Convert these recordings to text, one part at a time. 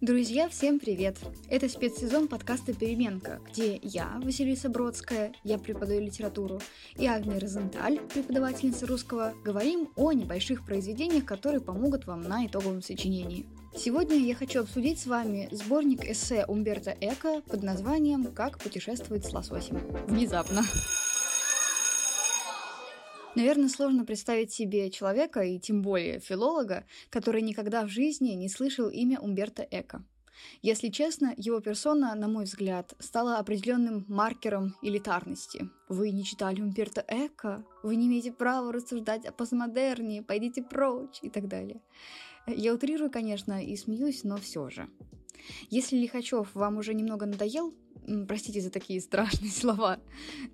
Друзья, всем привет! Это спецсезон подкаста «Переменка», где я, Василиса Бродская, я преподаю литературу, и Агния Розенталь, преподавательница русского, говорим о небольших произведениях, которые помогут вам на итоговом сочинении. Сегодня я хочу обсудить с вами сборник эссе Умберто Эко под названием «Как путешествовать с лососем». Внезапно. Наверное, сложно представить себе человека, и тем более филолога, который никогда в жизни не слышал имя Умберто Эко. Если честно, его персона, на мой взгляд, стала определенным маркером элитарности. Вы не читали Умберто Эко, вы не имеете права рассуждать о постмодерне, пойдите прочь и так далее. Я утрирую, конечно, и смеюсь, но все же. Если Лихачев вам уже немного надоел, простите за такие страшные слова,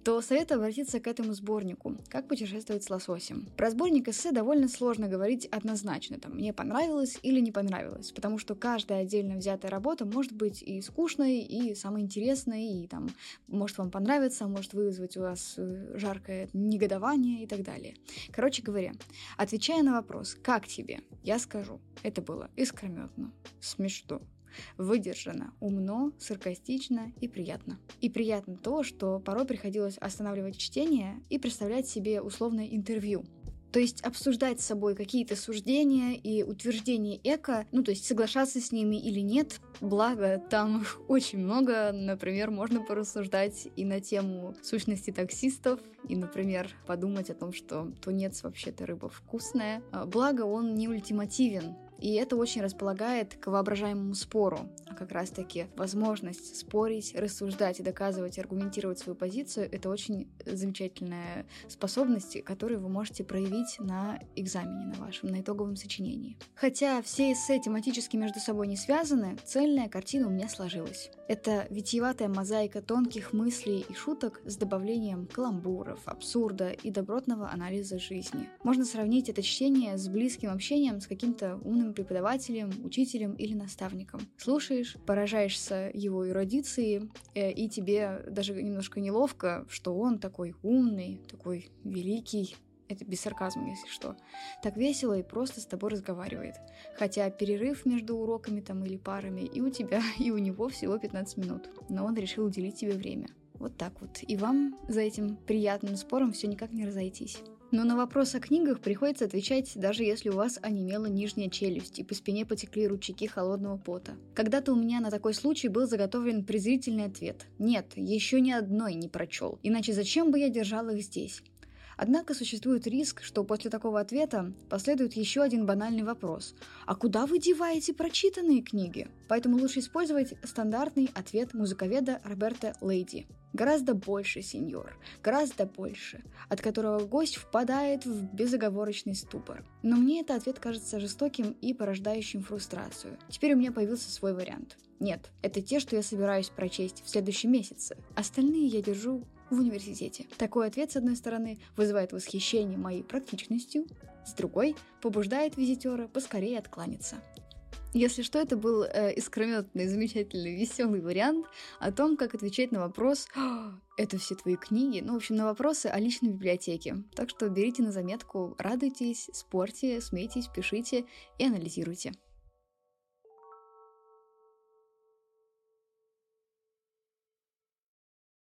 то советую обратиться к этому сборнику «Как путешествовать с лососем». Про сборник эссе довольно сложно говорить однозначно, там, мне понравилось или не понравилось, потому что каждая отдельно взятая работа может быть и скучной, и самой интересной, и там, может вам понравиться, может вызвать у вас э, жаркое негодование и так далее. Короче говоря, отвечая на вопрос «Как тебе?», я скажу, это было искрометно, смешно, Выдержано, умно, саркастично и приятно. И приятно то, что порой приходилось останавливать чтение и представлять себе условное интервью. То есть обсуждать с собой какие-то суждения и утверждения эко, ну то есть соглашаться с ними или нет, благо там их очень много, например, можно порассуждать и на тему сущности таксистов, и, например, подумать о том, что тунец вообще-то рыба вкусная. А благо он не ультимативен, и это очень располагает к воображаемому спору, а как раз-таки возможность спорить, рассуждать и доказывать, аргументировать свою позицию — это очень замечательная способность, которую вы можете проявить на экзамене на вашем, на итоговом сочинении. Хотя все эссе тематически между собой не связаны, цельная картина у меня сложилась. Это витиеватая мозаика тонких мыслей и шуток с добавлением каламбуров, абсурда и добротного анализа жизни. Можно сравнить это чтение с близким общением с каким-то умным умным преподавателем, учителем или наставником. Слушаешь, поражаешься его эрудиции, э, и тебе даже немножко неловко, что он такой умный, такой великий, это без сарказма, если что. Так весело и просто с тобой разговаривает. Хотя перерыв между уроками там или парами и у тебя, и у него всего 15 минут. Но он решил уделить тебе время. Вот так вот. И вам за этим приятным спором все никак не разойтись. Но на вопрос о книгах приходится отвечать, даже если у вас онемела нижняя челюсть и по спине потекли ручейки холодного пота. Когда-то у меня на такой случай был заготовлен презрительный ответ. Нет, еще ни одной не прочел. Иначе зачем бы я держал их здесь? Однако существует риск, что после такого ответа последует еще один банальный вопрос. А куда вы деваете прочитанные книги? Поэтому лучше использовать стандартный ответ музыковеда Роберта Лейди. Гораздо больше, сеньор, гораздо больше, от которого гость впадает в безоговорочный ступор. Но мне этот ответ кажется жестоким и порождающим фрустрацию. Теперь у меня появился свой вариант. Нет, это те, что я собираюсь прочесть в следующем месяце. Остальные я держу в университете. Такой ответ, с одной стороны, вызывает восхищение моей практичностью, с другой побуждает визитера поскорее откланяться. Если что, это был э, искрометный, замечательный, веселый вариант о том, как отвечать на вопрос «А, «Это все твои книги?» Ну, в общем, на вопросы о личной библиотеке. Так что берите на заметку, радуйтесь, спорьте, смейтесь, пишите и анализируйте.